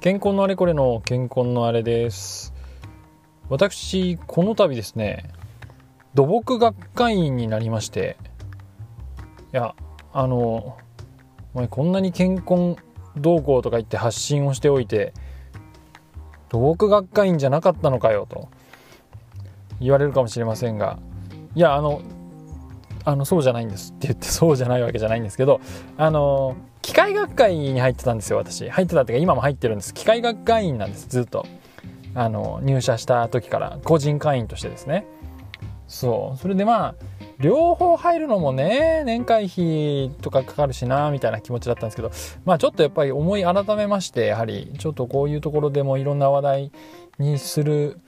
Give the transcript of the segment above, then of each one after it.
健康のあれこれの健康のあれです。私この度ですね土木学会員になりましていやあのお前こんなに健康動向とか言って発信をしておいて土木学会員じゃなかったのかよと言われるかもしれませんがいやあのあのそうじゃないんですって言ってそうじゃないわけじゃないんですけどあの機械学会に入ってたんですよ私。入ってたっていうか今も入ってるんです。機械学会員なんですずっと。あの入社した時から個人会員としてですね。そう。それでまあ両方入るのもね年会費とかかかるしなみたいな気持ちだったんですけどまあちょっとやっぱり思い改めましてやはりちょっとこういうところでもいろんな話題にする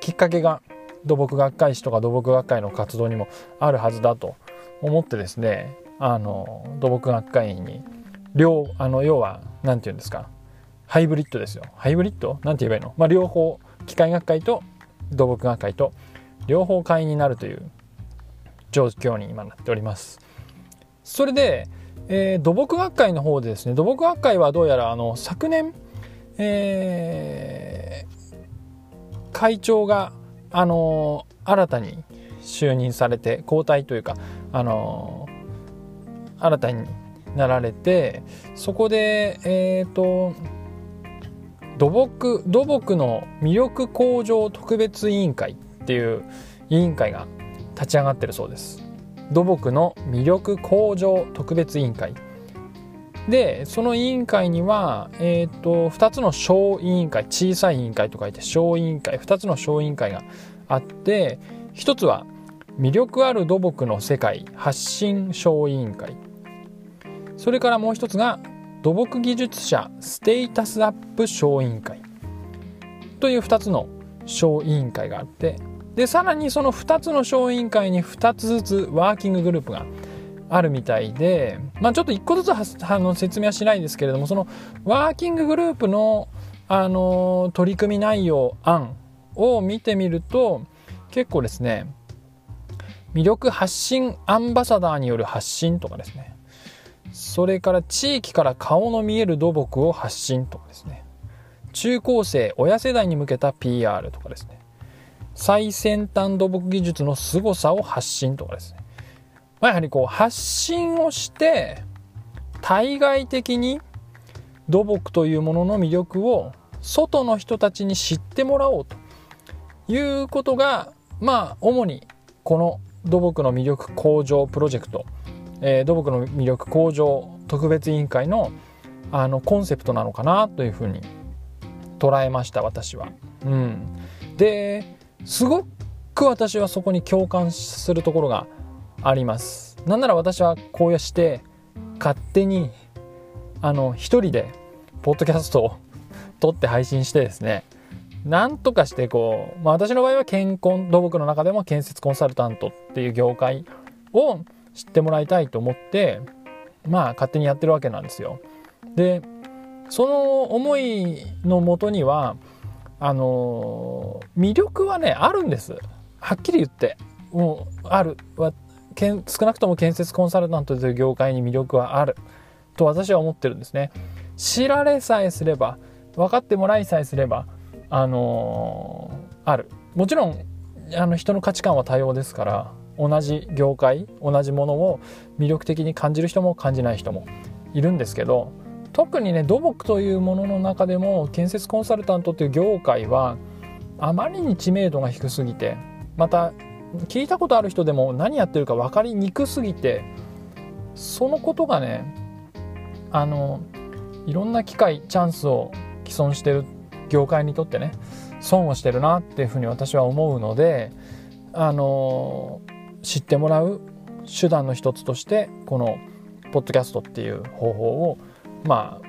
きっかけが土木学会誌とか土木学会の活動にもあるはずだと思ってですねあの土木学会員に両あの要は何て言うんですか？ハイブリッドですよ。ハイブリッド？何て言えばいいの、まあ、両方機械学会と土木学会と両方会員になるという状況に今なっております。それで、えー、土木学会の方でですね土木学会はどうやらあの昨年、えー、会長があの新たに就任されて交代というかあの新たになられてそこでえっ、ー、と土木土木の魅力向上特別委員会っていう委員会が立ち上がってるそうです。土木の魅力向上特別委員会。でその委員会には、えーと、2つの小委員会小さい委員会と書いて小委員会2つの小委員会があって1つは魅力ある土木の世界発信小委員会。それからもう一つが土木技術者ステータスアップ小委員会。という2つの小委員会があってでさらにその2つの小委員会に2つずつワーキンググループがあるみたいで、まあ、ちょっと1個ずつあの説明はしないですけれどもそのワーキンググループの、あの取り組み内容案を見てみると結構ですね魅力発信アンバサダーによる発信とかですねそれから地域から顔の見える土木を発信とかですね。中高生親世代に向けた PR とかですね。最先端土木技術の凄さを発信とかですね、まあ、やはりこう発信をして対外的に土木というものの魅力を外の人たちに知ってもらおうということがまあ主にこの土木の魅力向上プロジェクトえー、土木の魅力向上特別委員会のあのコンセプトなのかなというふうに捉えました私は。うん、ですごく私はそこに共感するところがあります。なんなら私はこうやして勝手にあの一人でポッドキャストを撮って配信してですねなんとかしてこう、まあ、私の場合は健康土木の中でも建設コンサルタントっていう業界を知ってもらいたいと思ってまあ勝手にやってるわけなんですよ。でその思いのもとにはあの魅力はねあるんです。はっきり言って。もうある。は少なくとも建設コンサルタントという業界に魅力はある。と私は思ってるんですね。知られさえすれば分かってもらいさえすればあの、ある。もちろんあの人の価値観は多様ですから同じ業界同じものを魅力的に感じる人も感じない人もいるんですけど特にね土木というものの中でも建設コンサルタントという業界はあまりに知名度が低すぎてまた聞いたことある人でも何やってるか分かりにくすぎてそのことがねあのいろんな機会チャンスを既存してる業界にとってね損をしてるなっていうふうに私は思うのであの知ってもらう手段の一つとしてこのポッドキャストっていう方法をまあ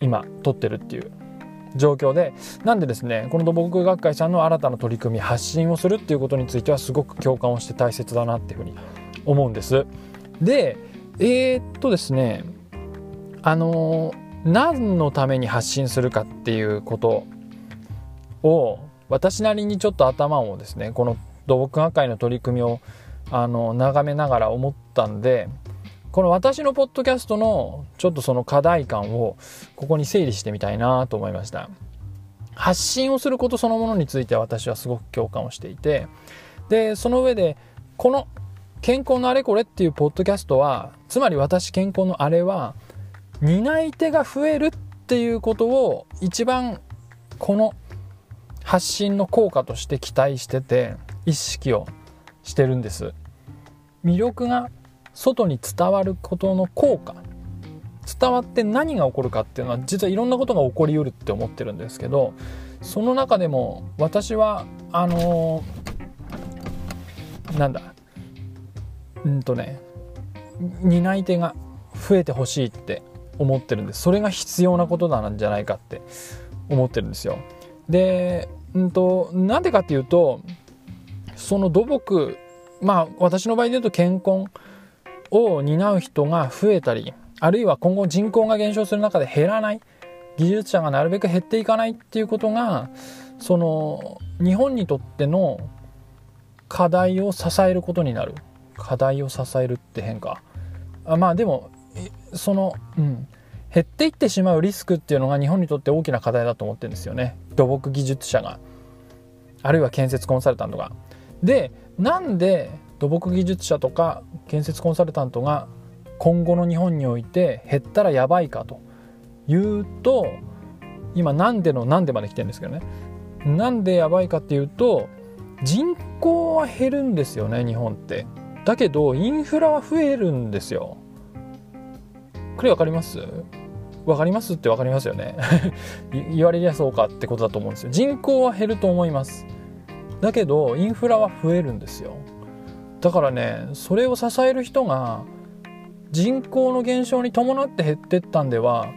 今取ってるっていう状況でなんでですねこの土木学会さんの新たな取り組み発信をするっていうことについてはすごく共感をして大切だなっていうふうに思うんです。でえー、っとですねあの何のために発信するかっていうことを私なりにちょっと頭をですねこの土木学会の取り組みをあの眺めながら思ったんでこの私のポッドキャストのちょっとその課題感をここに整理してみたいなと思いました。発信をすることそのものについては私はすごく共感をしていてでその上でこの健康のあれこれっていうポッドキャストはつまり私健康のあれは担い手が増えるっていうことを一番この発信の効果として期待してて意識をしてるんです。魅力が外に伝わることの効果。伝わって何が起こるかっていうのは実はいろんなことが起こりうるって思ってるんですけどその中でも私はあのー、なんだうんとね担い手が増えてほしいって思ってるんです。それが必要なことなんじゃないかって思ってるんですよ。でうんとなんでかっていうとその土木まあ私の場合で言うと健康を担う人が増えたりあるいは今後人口が減少する中で減らない技術者がなるべく減っていかないっていうことがその日本にとっての課題を支えることになる。課題を支えるって変かあまあでもその、うん、減っていってしまうリスクっていうのが日本にとって大きな課題だと思ってるんですよね。土木技術者が。あるいは建設コンサルタントが。でなんで土木技術者とか建設コンサルタントが今後の日本において減ったらやばいかと。いうと今なんでのなんでまで来てるんですけどね。なんでやばいかっていうと人口は減るんですよね日本って。だけどインフラは増えるんですよ。これ分かります？分かりますって分かりますよね。言われりゃそうかってことだと思うんですよ。人口は減ると思います。だけどインフラは増えるんですよ。だからねそれを支える人が人口の減少に伴って減ってったんでは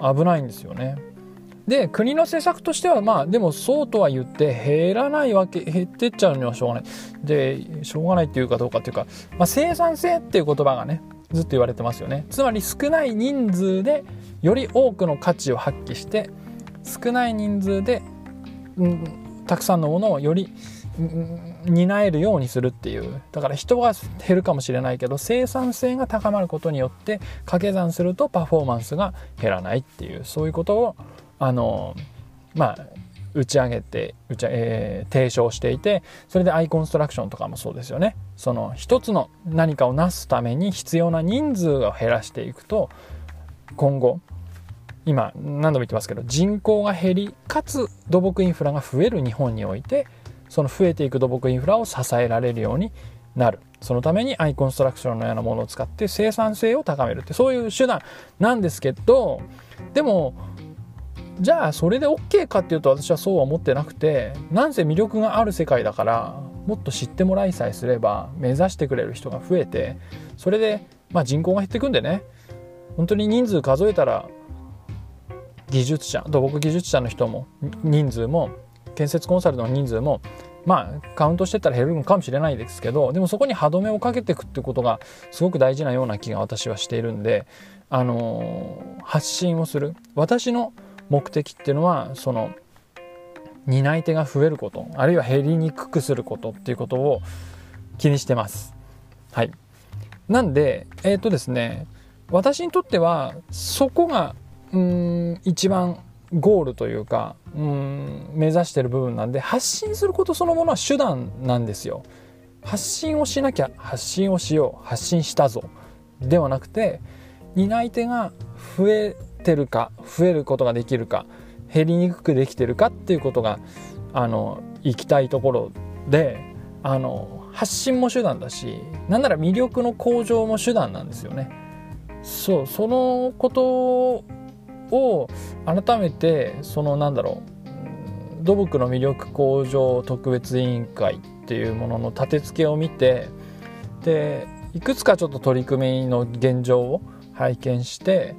危ないんですよね。で国の政策としてはまあでもそうとは言って減らないわけ減ってっちゃうのはしょうがない。でしょうがないっていうかどうかっていうか、まあ、生産性っていう言葉がねずっと言われてますよね。つまり少ない人数でより多くの価値を発揮して少ない人数で、うん、たくさんのものをより担えるようにするっていう。だから人は減るかもしれないけど生産性が高まることによって掛け算するとパフォーマンスが減らないっていう。そういうことをあのまあ打ち上げて打ち、えー、提唱していてそれでアイコンストラクションとかもそうですよね。その一つの何かを成すために必要な人数を減らしていくと今後今何度も言ってますけど人口が減りかつ土木インフラが増える日本においてその増えていく土木インフラを支えられるようになる。そのためにアイコンストラクションのようなものを使って生産性を高めるってそういう手段なんですけどでもじゃあそれで OK かっていうと私はそうは思ってなくてなんせ魅力がある世界だからもっと知ってもらいさえすれば目指してくれる人が増えてそれで、まあ、人口が減っていくんでね。本当に人数数えたら技術者土木技術者の人も人数も建設コンサルの人数もまあカウントしてったら減るのかもしれないですけどでもそこに歯止めをかけていくってことがすごく大事なような気が私はしているんで、あのー、発信をする私の目的っていうのはその担い手が増えることあるいは減りにくくすることっていうことを気にしてます。はい、なんでえっ、ー、とですね私にとってはそこがうん一番ゴールというかうん目指してる部分なんで発信することそのものは手段なんですよ。発信をしなきゃ発信をしよう発信したぞではなくて担い手が増えてるか増えることができるか減りにくくできてるかっていうことがあの行きたいところであの発信も手段だしなんなら魅力の向上も手段なんですよね。そうそのことを改めてそのなんだろう土木の魅力向上特別委員会っていうものの立て付けを見てでいくつかちょっと取り組みの現状を拝見して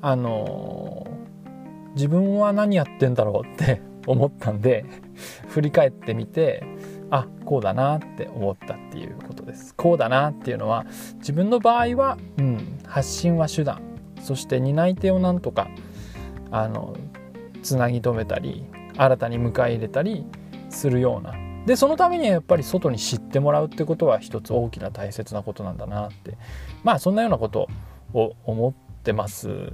あの自分は何やってんだろうって 思ったんで振り返ってみてあこうだなって思ったっていうことです。こうだなっていうのは自分の場合は、うん、発信は手段。そして担い手をなんとかあのつなぎ止めたり新たに迎え入れたりするような。でそのためにはやっぱり外に知ってもらうってことは一つ大きな大切なことなんだなって。まあそんなようなことを思ってます。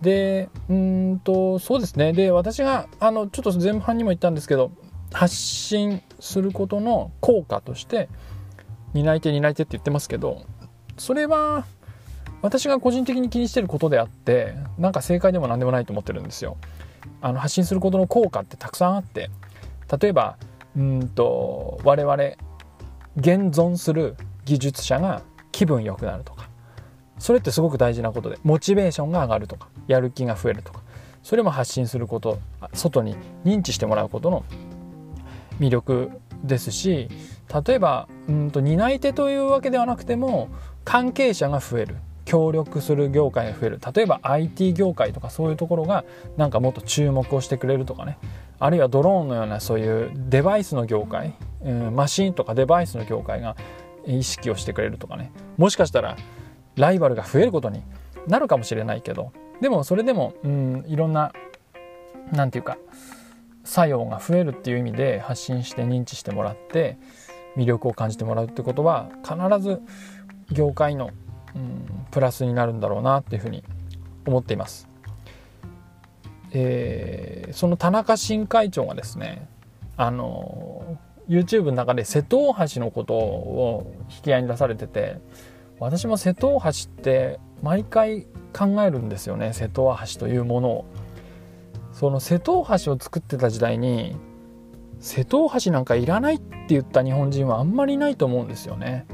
でうんとそうですね。で私があのちょっと前半にも言ったんですけど発信することの効果として担い手担い手って言ってますけどそれは私が個人的に気にしてることであってなんか正解でも何でもないと思ってるんですよ。あの発信することの効果ってたくさんあって。例えばうんと我々現存する技術者が気分良くなるとか。それってすごく大事なことでモチベーションが上がるとかやる気が増えるとか。それも発信すること外に認知してもらうことの魅力ですし例えばうんと担い手というわけではなくても関係者が増える。協力する業界が増える。例えば IT 業界とかそういうところがなんかもっと注目をしてくれるとかね。あるいはドローンのようなそういうデバイスの業界、うん、マシンとかデバイスの業界が意識をしてくれるとかね。もしかしたらライバルが増えることになるかもしれないけど。でもそれでも、うん、いろんな何て言うか作用が増えるっていう意味で発信して認知してもらって魅力を感じてもらうってことは必ず業界のうん、プラスになるんだろうなっていうふうに思っています。えー、その田中新会長がですねあの YouTube の中で瀬戸大橋のことを引き合いに出されてて私も瀬戸大橋って毎回考えるんですよね瀬戸大橋というものを。その瀬戸大橋を作ってた時代に瀬戸大橋なんかいらないって言った日本人はあんまりいないと思うんですよね。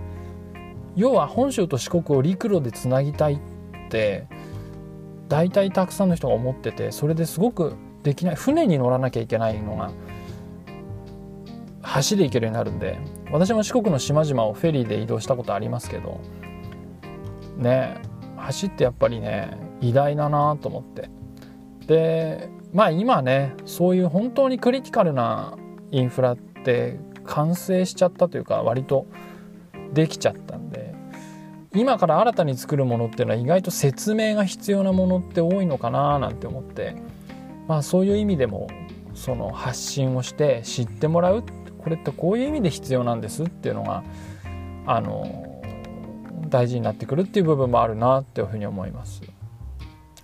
要は本州と四国を陸路でつなぎたいって大体たくさんの人が思っててそれですごくできない船に乗らなきゃいけないのが橋で行けるようになるんで私も四国の島々をフェリーで移動したことありますけどね橋ってやっぱりね偉大だなと思って。でまあ今ねそういう本当にクリティカルなインフラって完成しちゃったというか割とできちゃった。今から新たに作るものっていうのは意外と説明が必要なものって多いのかななんて思ってまあそういう意味でもその発信をして知ってもらうこれってこういう意味で必要なんですっていうのがあの大事になってくるっていう部分もあるなっていうふうに思います。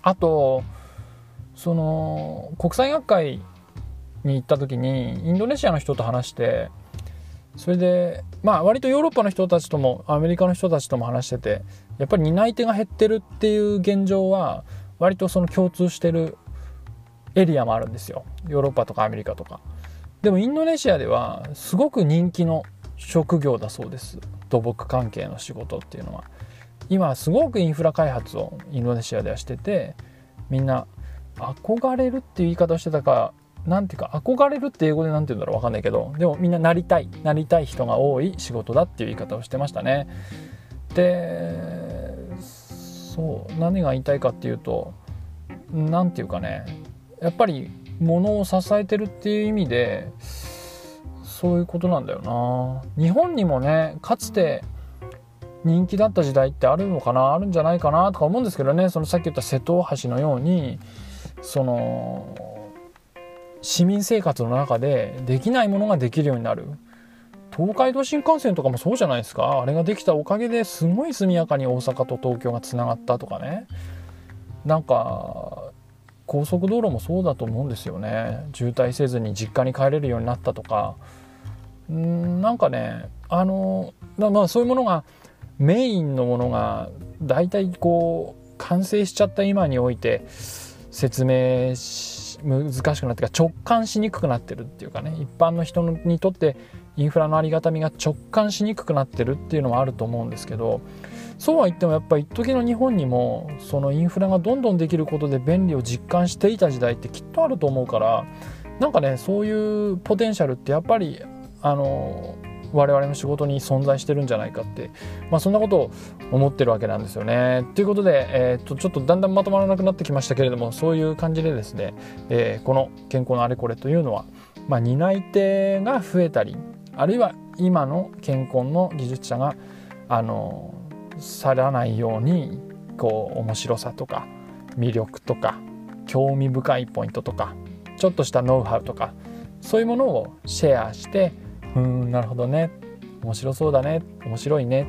あとその国際学会に行った時にインドネシアの人と話してそれでまあ割とヨーロッパの人たちともアメリカの人たちとも話しててやっぱり担い手が減ってるっていう現状は割とその共通してるエリアもあるんですよ。ヨーロッパとかアメリカとか。でもインドネシアではすごく人気の職業だそうです。土木関係の仕事っていうのは。今すごくインフラ開発をインドネシアではしててみんな憧れるっていう言い方をしてたか何ていうか憧れるって英語で何て言うんだろう分かんないけどでもみんななりたいなりたい人が多い仕事だっていう言い方をしてましたね。でそう何が言いたいかっていうと何て言うかねやっぱり物を支えてるっていう意味でそういうことなんだよな。日本にもねかつて人気だった時代ってあるのかなあるんじゃないかなとか思うんですけどねそのさっき言った瀬戸大橋のようにその市民生活の中でできないものができるようになる。東海道新幹線とかもそうじゃないですか。あれができたおかげですごい速やかに大阪と東京がつながったとかね。なんか高速道路もそうだと思うんですよね。渋滞せずに実家に帰れるようになったとか。んなんかねあのまあそういうものがメインのものが大体こう完成しちゃった今において説明し難しくなってか直感しにくくなってるっていうかね一般の人にとってインフラのありがたみが直感しにくくなってるっていうのはあると思うんですけどそうは言ってもやっぱ一時の日本にもそのインフラがどんどんできることで便利を実感していた時代ってきっとあると思うからなんかねそういうポテンシャルってやっぱりあの我々の仕事に存在してるんじゃないかって、まあ、そんなことを思ってるわけなんですよね。ということで、えー、っとちょっとだんだんまとまらなくなってきましたけれどもそういう感じでですね、えー、この健康のあれこれというのは、まあ、担い手が増えたりあるいは今の健康の技術者があの去らないようにこう面白さとか魅力とか興味深いポイントとかちょっとしたノウハウとかそういうものをシェアしてうんなるほどね。面白そうだね。面白いね。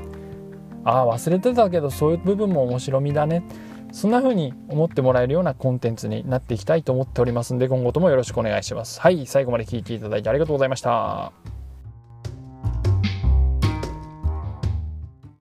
ああ忘れてたけどそういう部分も面白みだね。そんな風に思ってもらえるようなコンテンツになっていきたいと思っておりますんで今後ともよろしくお願いします。はい最後まで聴いていただいてありがとうございました。